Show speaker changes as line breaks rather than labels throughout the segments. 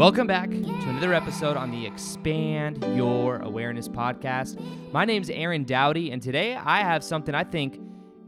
Welcome back to another episode on the Expand Your Awareness podcast. My name's Aaron Doughty, and today I have something I think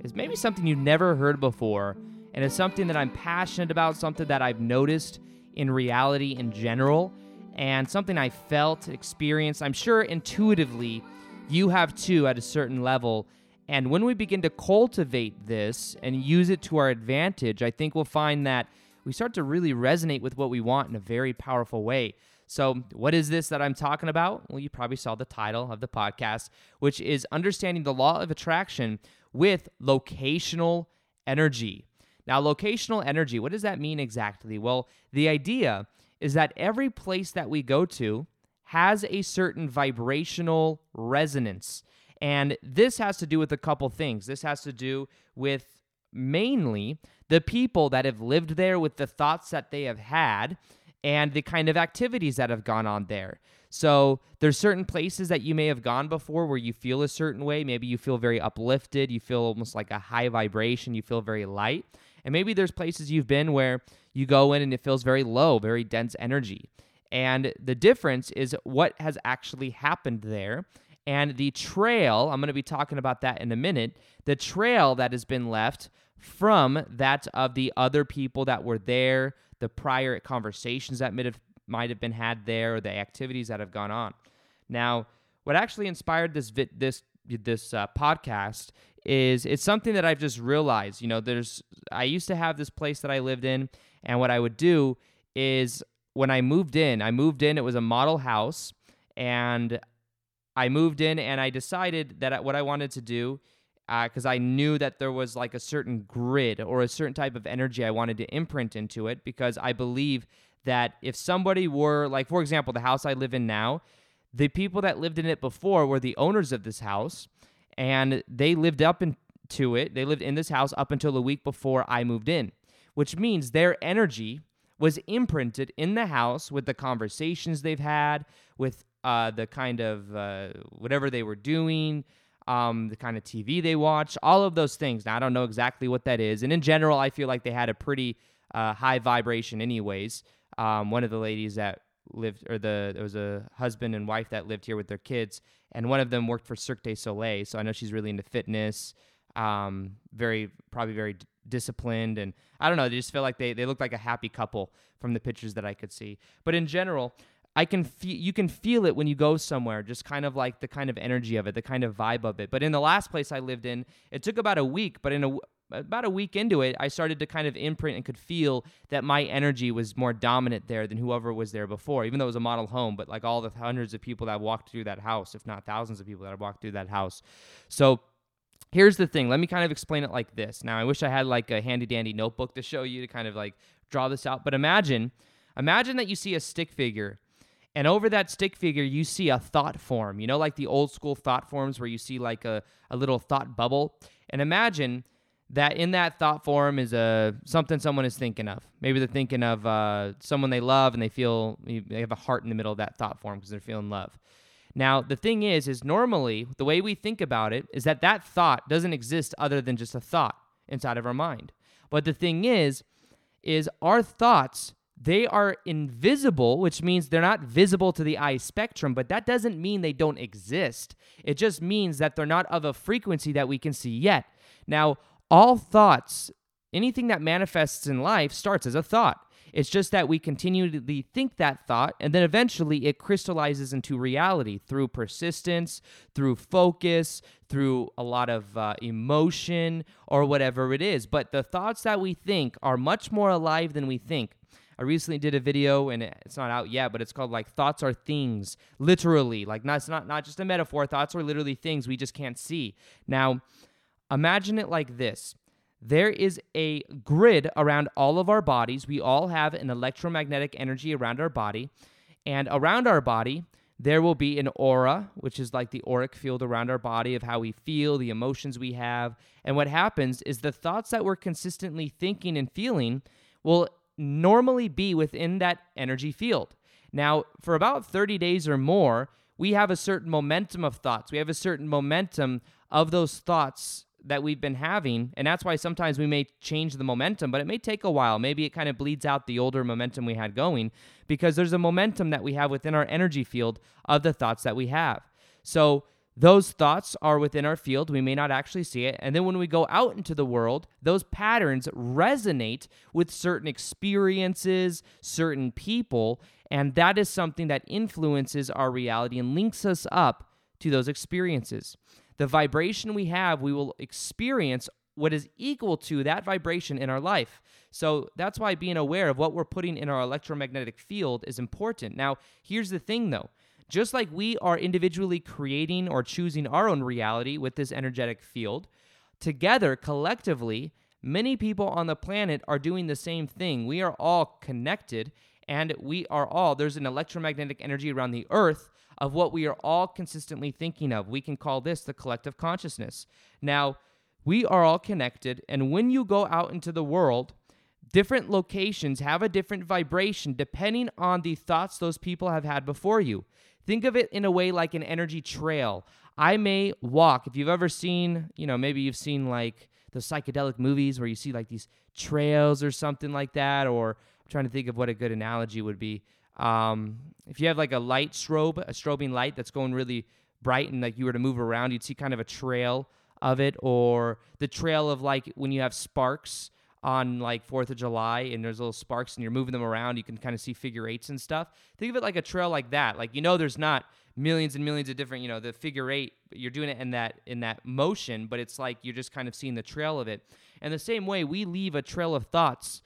is maybe something you've never heard before, and it's something that I'm passionate about, something that I've noticed in reality in general, and something I felt, experienced. I'm sure intuitively you have too at a certain level. And when we begin to cultivate this and use it to our advantage, I think we'll find that we start to really resonate with what we want in a very powerful way. So, what is this that I'm talking about? Well, you probably saw the title of the podcast, which is Understanding the Law of Attraction with Locational Energy. Now, locational energy, what does that mean exactly? Well, the idea is that every place that we go to has a certain vibrational resonance. And this has to do with a couple things. This has to do with mainly the people that have lived there with the thoughts that they have had and the kind of activities that have gone on there. So there's certain places that you may have gone before where you feel a certain way. Maybe you feel very uplifted, you feel almost like a high vibration, you feel very light. And maybe there's places you've been where you go in and it feels very low, very dense energy. And the difference is what has actually happened there. And the trail, I'm going to be talking about that in a minute, the trail that has been left from that of the other people that were there, the prior conversations that might have might have been had there, or the activities that have gone on. Now, what actually inspired this vi- this this uh, podcast is it's something that I've just realized. You know, there's I used to have this place that I lived in, and what I would do is when I moved in, I moved in. It was a model house, and I moved in, and I decided that what I wanted to do because uh, I knew that there was like a certain grid or a certain type of energy I wanted to imprint into it because I believe that if somebody were like for example the house I live in now the people that lived in it before were the owners of this house and they lived up into it. They lived in this house up until the week before I moved in which means their energy was imprinted in the house with the conversations they've had with uh, the kind of uh, whatever they were doing um, the kind of TV they watch, all of those things. Now, I don't know exactly what that is. And in general, I feel like they had a pretty uh, high vibration, anyways. Um, one of the ladies that lived, or the there was a husband and wife that lived here with their kids, and one of them worked for Cirque du Soleil. So I know she's really into fitness, um, very, probably very d- disciplined. And I don't know, they just feel like they, they look like a happy couple from the pictures that I could see. But in general, I can feel you can feel it when you go somewhere, just kind of like the kind of energy of it, the kind of vibe of it. But in the last place I lived in, it took about a week, but in a about a week into it, I started to kind of imprint and could feel that my energy was more dominant there than whoever was there before, even though it was a model home, but like all the hundreds of people that walked through that house, if not thousands of people that walked through that house. So here's the thing. Let me kind of explain it like this. Now, I wish I had like a handy dandy notebook to show you to kind of like draw this out, but imagine imagine that you see a stick figure and over that stick figure, you see a thought form, you know, like the old school thought forms where you see like a, a little thought bubble. And imagine that in that thought form is a something someone is thinking of. Maybe they're thinking of uh, someone they love and they feel they have a heart in the middle of that thought form because they're feeling love. Now, the thing is, is normally the way we think about it is that that thought doesn't exist other than just a thought inside of our mind. But the thing is, is our thoughts they are invisible, which means they're not visible to the eye spectrum, but that doesn't mean they don't exist. It just means that they're not of a frequency that we can see yet. Now, all thoughts, anything that manifests in life starts as a thought. It's just that we continually think that thought, and then eventually it crystallizes into reality through persistence, through focus, through a lot of uh, emotion, or whatever it is. But the thoughts that we think are much more alive than we think. I recently did a video and it's not out yet, but it's called like thoughts are things, literally. Like not, it's not not just a metaphor. Thoughts are literally things we just can't see. Now, imagine it like this. There is a grid around all of our bodies. We all have an electromagnetic energy around our body. And around our body, there will be an aura, which is like the auric field around our body of how we feel, the emotions we have. And what happens is the thoughts that we're consistently thinking and feeling will normally be within that energy field. Now, for about 30 days or more, we have a certain momentum of thoughts. We have a certain momentum of those thoughts that we've been having. And that's why sometimes we may change the momentum, but it may take a while. Maybe it kind of bleeds out the older momentum we had going because there's a momentum that we have within our energy field of the thoughts that we have. So those thoughts are within our field. We may not actually see it. And then when we go out into the world, those patterns resonate with certain experiences, certain people. And that is something that influences our reality and links us up to those experiences. The vibration we have, we will experience what is equal to that vibration in our life. So that's why being aware of what we're putting in our electromagnetic field is important. Now, here's the thing though just like we are individually creating or choosing our own reality with this energetic field, together, collectively, many people on the planet are doing the same thing. We are all connected, and we are all, there's an electromagnetic energy around the earth of what we are all consistently thinking of. We can call this the collective consciousness. Now, we are all connected, and when you go out into the world, different locations have a different vibration depending on the thoughts those people have had before you. Think of it in a way like an energy trail. I may walk. If you've ever seen, you know, maybe you've seen like the psychedelic movies where you see like these trails or something like that, or I'm trying to think of what a good analogy would be. Um, if you have like a light strobe, a strobing light that's going really bright, and like you were to move around, you'd see kind of a trail of it, or the trail of like when you have sparks on like Fourth of July and there's little sparks and you're moving them around, you can kind of see figure eights and stuff. Think of it like a trail like that. Like you know, there's not millions and millions of different, you know, the figure eight. You're doing it in that in that motion, but it's like you're just kind of seeing the trail of it. And the same way, we leave a trail of thoughts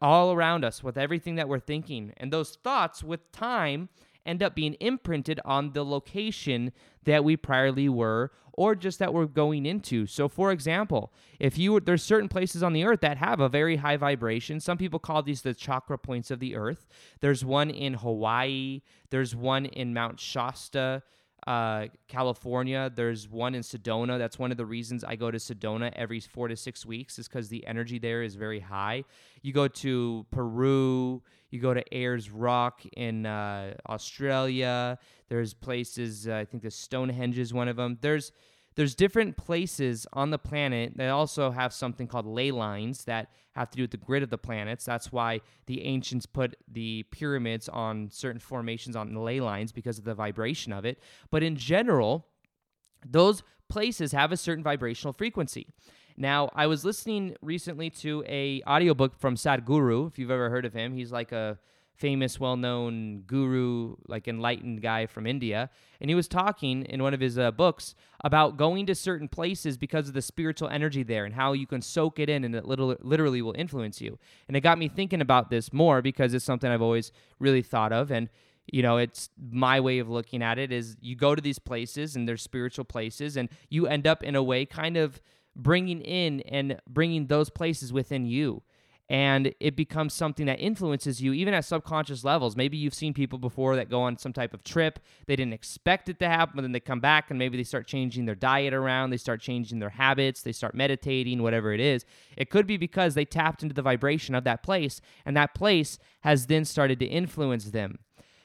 all around us with everything that we're thinking, and those thoughts with time end up being imprinted on the location that we priorly were or just that we're going into. So for example, if you there's certain places on the earth that have a very high vibration. Some people call these the chakra points of the earth. There's one in Hawaii, there's one in Mount Shasta uh, California. There's one in Sedona. That's one of the reasons I go to Sedona every four to six weeks, is because the energy there is very high. You go to Peru, you go to Ayers Rock in uh, Australia. There's places, uh, I think the Stonehenge is one of them. There's there's different places on the planet that also have something called ley lines that have to do with the grid of the planets. That's why the ancients put the pyramids on certain formations on the ley lines because of the vibration of it. But in general, those places have a certain vibrational frequency. Now, I was listening recently to a audiobook from Sadhguru, if you've ever heard of him. He's like a famous, well known guru, like enlightened guy from India. And he was talking in one of his uh, books about going to certain places because of the spiritual energy there and how you can soak it in and it little, literally will influence you. And it got me thinking about this more because it's something I've always really thought of. And you know it's my way of looking at it is you go to these places and they're spiritual places and you end up in a way kind of bringing in and bringing those places within you and it becomes something that influences you even at subconscious levels. Maybe you've seen people before that go on some type of trip. They didn't expect it to happen, but then they come back and maybe they start changing their diet around, they start changing their habits, they start meditating, whatever it is. It could be because they tapped into the vibration of that place, and that place has then started to influence them.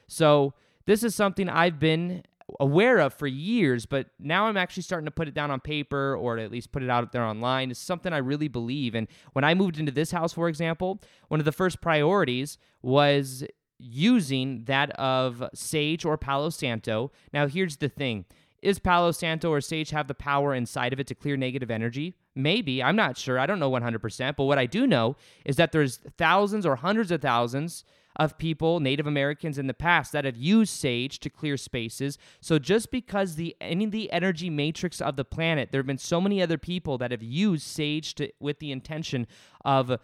So, this is something I've been aware of for years, but now I'm actually starting to put it down on paper or at least put it out there online. It's something I really believe. And when I moved into this house, for example, one of the first priorities was using that of sage or Palo Santo. Now, here's the thing. Is Palo Santo or Sage have the power inside of it to clear negative energy? Maybe. I'm not sure. I don't know 100%. But what I do know is that there's thousands or hundreds of thousands of people, Native Americans in the past, that have used sage to clear spaces. So just because the any the energy matrix of the planet, there have been so many other people that have used sage to with the intention of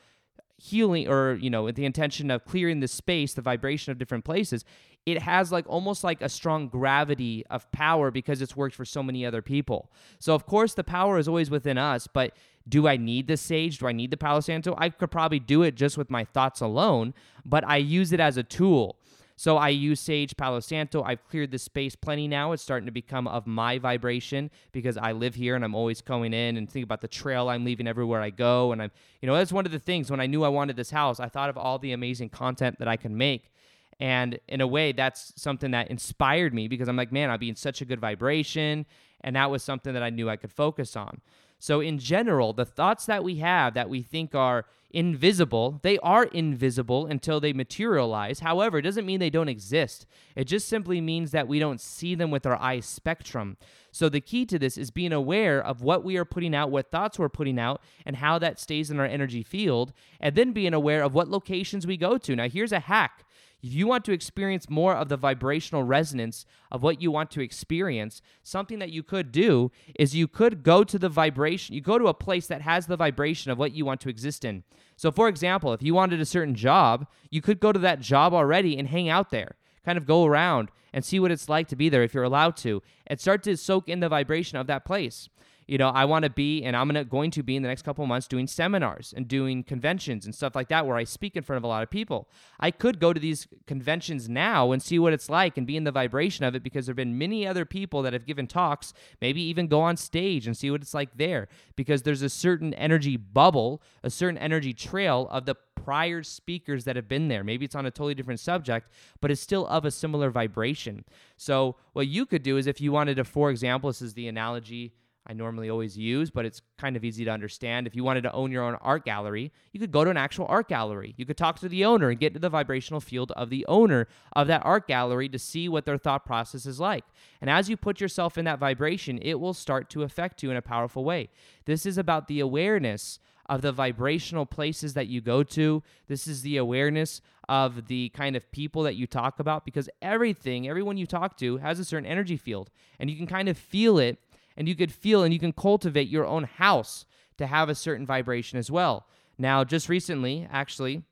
healing or you know with the intention of clearing the space the vibration of different places it has like almost like a strong gravity of power because it's worked for so many other people so of course the power is always within us but do I need the sage? Do I need the Palo Santo? I could probably do it just with my thoughts alone, but I use it as a tool. So I use Sage Palo Santo. I've cleared the space plenty now. It's starting to become of my vibration because I live here and I'm always going in and think about the trail I'm leaving everywhere I go. And I'm, you know, that's one of the things when I knew I wanted this house, I thought of all the amazing content that I can make. And in a way, that's something that inspired me because I'm like, man, I'll be in such a good vibration. And that was something that I knew I could focus on. So, in general, the thoughts that we have that we think are invisible, they are invisible until they materialize. However, it doesn't mean they don't exist. It just simply means that we don't see them with our eye spectrum. So, the key to this is being aware of what we are putting out, what thoughts we're putting out, and how that stays in our energy field, and then being aware of what locations we go to. Now, here's a hack if you want to experience more of the vibrational resonance of what you want to experience, something that you could do is you could go to the vibration, you go to a place that has the vibration of what you want to exist in. So, for example, if you wanted a certain job, you could go to that job already and hang out there, kind of go around and see what it's like to be there if you're allowed to, and start to soak in the vibration of that place you know, I want to be, and I'm gonna, going to be in the next couple months doing seminars and doing conventions and stuff like that where I speak in front of a lot of people. I could go to these conventions now and see what it's like and be in the vibration of it because there have been many other people that have given talks, maybe even go on stage and see what it's like there because there's a certain energy bubble, a certain energy trail of the prior speakers that have been there. Maybe it's on a totally different subject, but it's still of a similar vibration. So, what you could do is if you wanted to, for example, this is the analogy I normally always use, but it's kind of easy to understand. If you wanted to own your own art gallery, you could go to an actual art gallery. You could talk to the owner and get into the vibrational field of the owner of that art gallery to see what their thought process is like. And as you put yourself in that vibration, it will start to affect you in a powerful way. This is about the awareness of the vibrational places that you go to. This is the awareness of the kind of people that you talk about because everything, everyone you talk to has a certain energy field and you can kind of feel it and you could feel and you can cultivate your own house to have a certain vibration as well. Now, just recently, actually,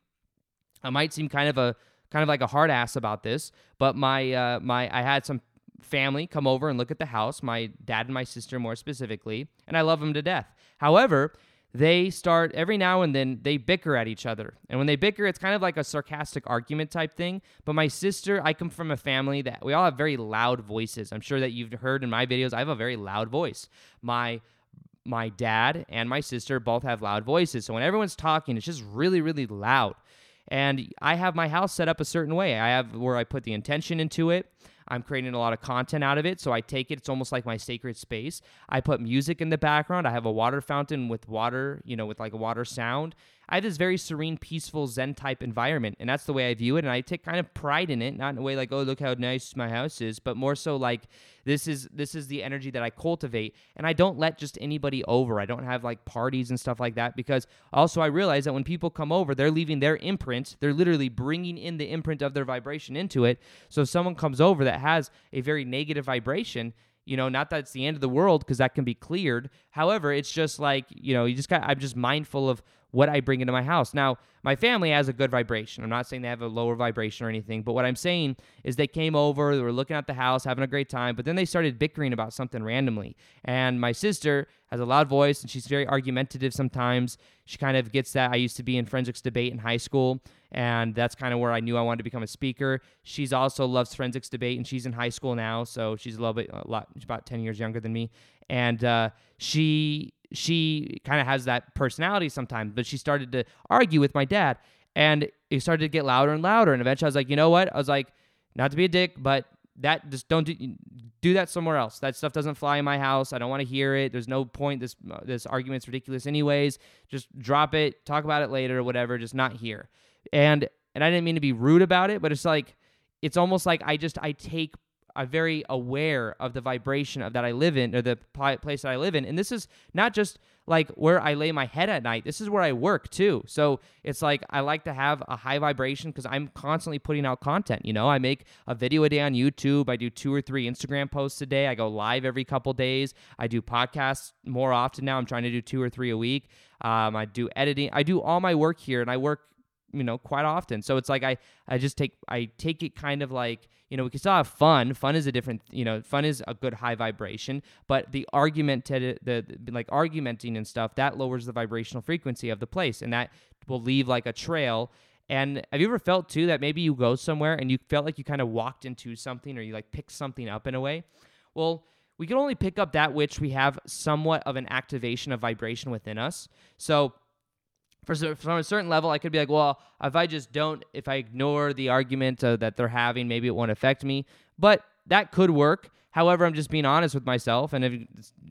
I might seem kind of a kind of like a hard ass about this, but my uh, my I had some family come over and look at the house, my dad and my sister more specifically, and I love them to death. However, they start every now and then they bicker at each other. And when they bicker, it's kind of like a sarcastic argument type thing. But my sister, I come from a family that we all have very loud voices. I'm sure that you've heard in my videos, I have a very loud voice. My my dad and my sister both have loud voices. So when everyone's talking, it's just really, really loud. And I have my house set up a certain way. I have where I put the intention into it. I'm creating a lot of content out of it. So I take it, it's almost like my sacred space. I put music in the background. I have a water fountain with water, you know, with like a water sound. I have this very serene, peaceful Zen type environment, and that's the way I view it. And I take kind of pride in it, not in a way like, oh, look how nice my house is, but more so like this is this is the energy that I cultivate, and I don't let just anybody over. I don't have like parties and stuff like that because also I realize that when people come over, they're leaving their imprint. They're literally bringing in the imprint of their vibration into it. So if someone comes over that has a very negative vibration, you know not that it's the end of the world because that can be cleared however it's just like you know you just got i'm just mindful of what I bring into my house. Now, my family has a good vibration. I'm not saying they have a lower vibration or anything, but what I'm saying is they came over, they were looking at the house, having a great time, but then they started bickering about something randomly. And my sister has a loud voice and she's very argumentative sometimes. She kind of gets that. I used to be in forensics debate in high school, and that's kind of where I knew I wanted to become a speaker. She's also loves forensics debate, and she's in high school now, so she's a little bit, a lot, she's about 10 years younger than me. And uh, she she kind of has that personality sometimes, but she started to argue with my dad and it started to get louder and louder. And eventually I was like, you know what? I was like, not to be a dick, but that just don't do, do that somewhere else. That stuff doesn't fly in my house. I don't want to hear it. There's no point. This this argument's ridiculous anyways. Just drop it. Talk about it later or whatever. Just not here. And and I didn't mean to be rude about it, but it's like it's almost like I just I take I'm very aware of the vibration of that I live in or the place that I live in. And this is not just like where I lay my head at night. This is where I work too. So it's like I like to have a high vibration because I'm constantly putting out content. You know, I make a video a day on YouTube. I do two or three Instagram posts a day. I go live every couple days. I do podcasts more often now. I'm trying to do two or three a week. Um, I do editing. I do all my work here, and I work you know quite often. So it's like i i just take i take it kind of like you know we can still have fun. Fun is a different you know fun is a good high vibration but the argument the, the like argumenting and stuff that lowers the vibrational frequency of the place and that will leave like a trail. And have you ever felt too that maybe you go somewhere and you felt like you kind of walked into something or you like picked something up in a way? Well we can only pick up that which we have somewhat of an activation of vibration within us. So for, from a certain level, I could be like, well, if I just don't, if I ignore the argument uh, that they're having, maybe it won't affect me. But that could work. However, I'm just being honest with myself, and if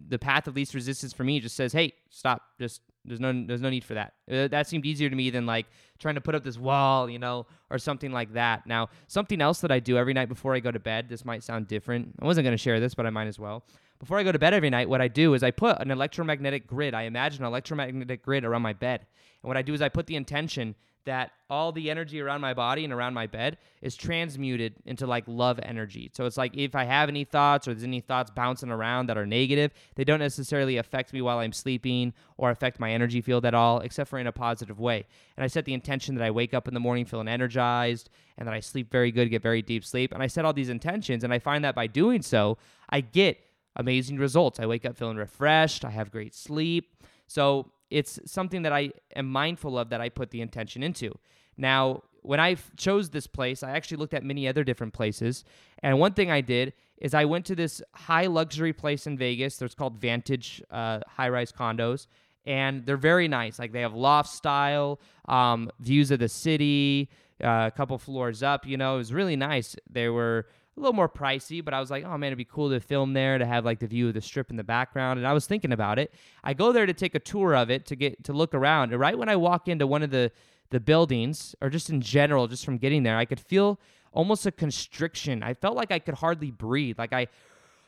the path of least resistance for me just says, "Hey, stop. Just there's no there's no need for that." Uh, that seemed easier to me than like trying to put up this wall, you know, or something like that. Now, something else that I do every night before I go to bed. This might sound different. I wasn't going to share this, but I might as well. Before I go to bed every night, what I do is I put an electromagnetic grid. I imagine an electromagnetic grid around my bed, and what I do is I put the intention that all the energy around my body and around my bed is transmuted into like love energy. So it's like if I have any thoughts or there's any thoughts bouncing around that are negative, they don't necessarily affect me while I'm sleeping or affect my energy field at all, except for in a positive way. And I set the intention that I wake up in the morning feeling energized and that I sleep very good, get very deep sleep. And I set all these intentions, and I find that by doing so, I get amazing results. I wake up feeling refreshed, I have great sleep. So it's something that I am mindful of that I put the intention into. Now, when I chose this place, I actually looked at many other different places. And one thing I did is I went to this high luxury place in Vegas. There's called Vantage uh, high rise condos. And they're very nice. Like they have loft style, um, views of the city, uh, a couple floors up. You know, it was really nice. They were a little more pricey, but I was like, oh man, it'd be cool to film there to have like the view of the strip in the background. And I was thinking about it. I go there to take a tour of it to get to look around. And right when I walk into one of the the buildings, or just in general, just from getting there, I could feel almost a constriction. I felt like I could hardly breathe. Like I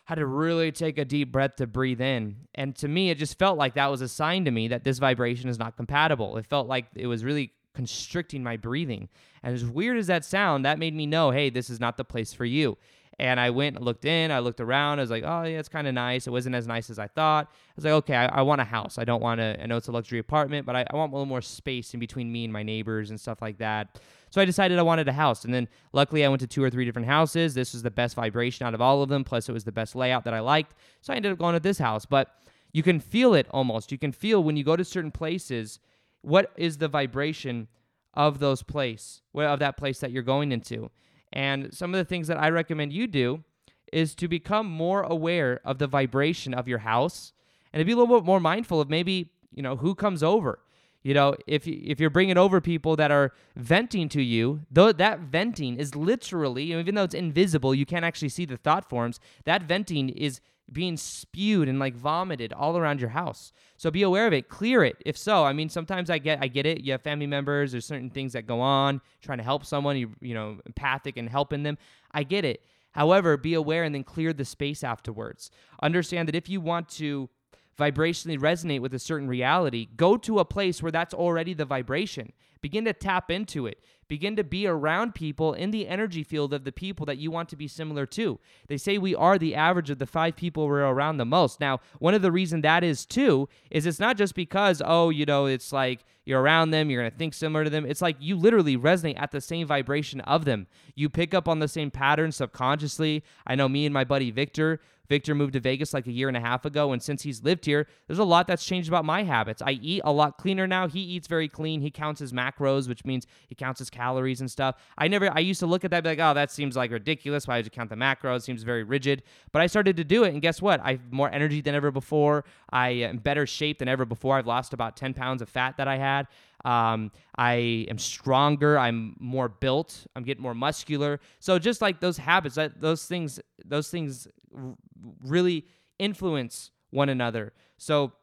had to really take a deep breath to breathe in. And to me, it just felt like that was a sign to me that this vibration is not compatible. It felt like it was really constricting my breathing. And as weird as that sound, that made me know, hey, this is not the place for you. And I went looked in, I looked around, I was like, oh, yeah, it's kind of nice. It wasn't as nice as I thought. I was like, okay, I, I want a house. I don't want to, I know it's a luxury apartment, but I, I want a little more space in between me and my neighbors and stuff like that. So I decided I wanted a house. And then luckily I went to two or three different houses. This was the best vibration out of all of them. Plus, it was the best layout that I liked. So I ended up going to this house. But you can feel it almost. You can feel when you go to certain places what is the vibration of those place of that place that you're going into? And some of the things that i recommend you do is to become more aware of the vibration of your house and to be a little bit more mindful of maybe you know who comes over you know if if you're bringing over people that are venting to you though that venting is literally even though it's invisible you can't actually see the thought forms that venting is being spewed and like vomited all around your house. So be aware of it. Clear it. If so, I mean, sometimes I get I get it. You have family members. There's certain things that go on. Trying to help someone. You you know empathic and helping them. I get it. However, be aware and then clear the space afterwards. Understand that if you want to vibrationally resonate with a certain reality, go to a place where that's already the vibration. Begin to tap into it. Begin to be around people in the energy field of the people that you want to be similar to. They say we are the average of the five people we're around the most. Now, one of the reason that is too is it's not just because, oh, you know, it's like you're around them, you're going to think similar to them. It's like you literally resonate at the same vibration of them. You pick up on the same patterns subconsciously. I know me and my buddy Victor, Victor moved to Vegas like a year and a half ago, and since he's lived here, there's a lot that's changed about my habits. I eat a lot cleaner now. He eats very clean. He counts his macros, which means he counts his calories and stuff. I never, I used to look at that, be like, oh, that seems like ridiculous. Why would you count the macros? It seems very rigid. But I started to do it, and guess what? I have more energy than ever before. I am better shape than ever before. I've lost about 10 pounds of fat that I had. Um, I am stronger. I'm more built. I'm getting more muscular. So just like those habits, that those things, those things really influence one another. So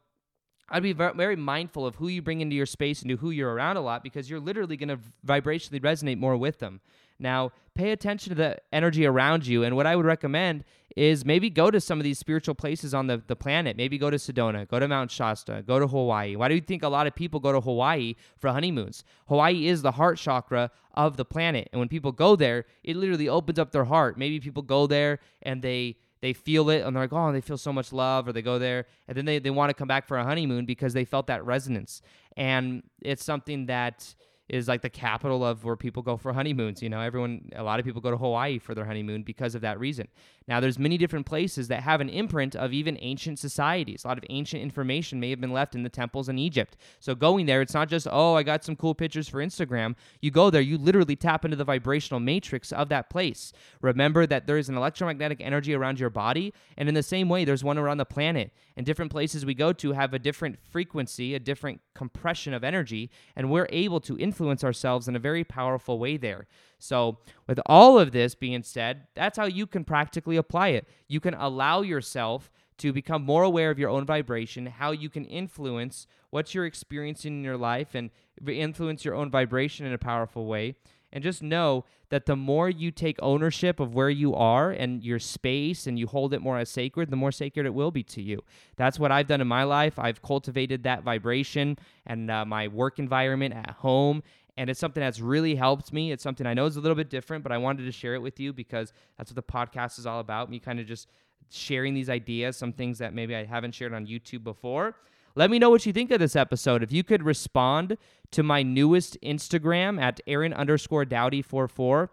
I'd be very mindful of who you bring into your space and who you're around a lot because you're literally going to vibrationally resonate more with them. Now, pay attention to the energy around you. And what I would recommend is maybe go to some of these spiritual places on the, the planet. Maybe go to Sedona, go to Mount Shasta, go to Hawaii. Why do you think a lot of people go to Hawaii for honeymoons? Hawaii is the heart chakra of the planet. And when people go there, it literally opens up their heart. Maybe people go there and they they feel it and they're like, oh, they feel so much love, or they go there and then they, they want to come back for a honeymoon because they felt that resonance. And it's something that is like the capital of where people go for honeymoons. You know, everyone, a lot of people go to Hawaii for their honeymoon because of that reason. Now, there's many different places that have an imprint of even ancient societies. A lot of ancient information may have been left in the temples in Egypt. So going there, it's not just, oh, I got some cool pictures for Instagram. You go there, you literally tap into the vibrational matrix of that place. Remember that there is an electromagnetic energy around your body, and in the same way, there's one around the planet. And different places we go to have a different frequency, a different compression of energy, and we're able to influence influence ourselves in a very powerful way there. So, with all of this being said, that's how you can practically apply it. You can allow yourself to become more aware of your own vibration, how you can influence what you're experiencing in your life and influence your own vibration in a powerful way. And just know that the more you take ownership of where you are and your space and you hold it more as sacred, the more sacred it will be to you. That's what I've done in my life. I've cultivated that vibration and uh, my work environment at home. And it's something that's really helped me. It's something I know is a little bit different, but I wanted to share it with you because that's what the podcast is all about. Me kind of just sharing these ideas, some things that maybe I haven't shared on YouTube before. Let me know what you think of this episode. If you could respond to my newest Instagram at Aaron underscore Doughty44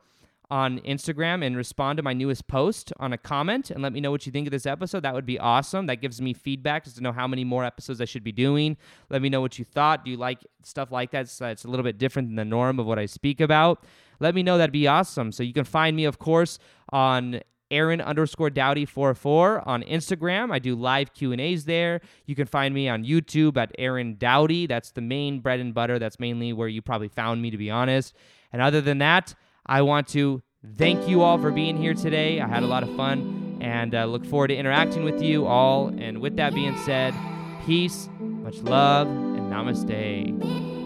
on Instagram and respond to my newest post on a comment and let me know what you think of this episode. That would be awesome. That gives me feedback just to know how many more episodes I should be doing. Let me know what you thought. Do you like stuff like that? So it's a little bit different than the norm of what I speak about. Let me know. That'd be awesome. So you can find me, of course, on Aaron underscore Doughty44 on Instagram. I do live Q and A's there. You can find me on YouTube at Aaron Doughty. That's the main bread and butter. That's mainly where you probably found me, to be honest. And other than that, I want to thank you all for being here today. I had a lot of fun and uh, look forward to interacting with you all. And with that being said, peace, much love, and namaste.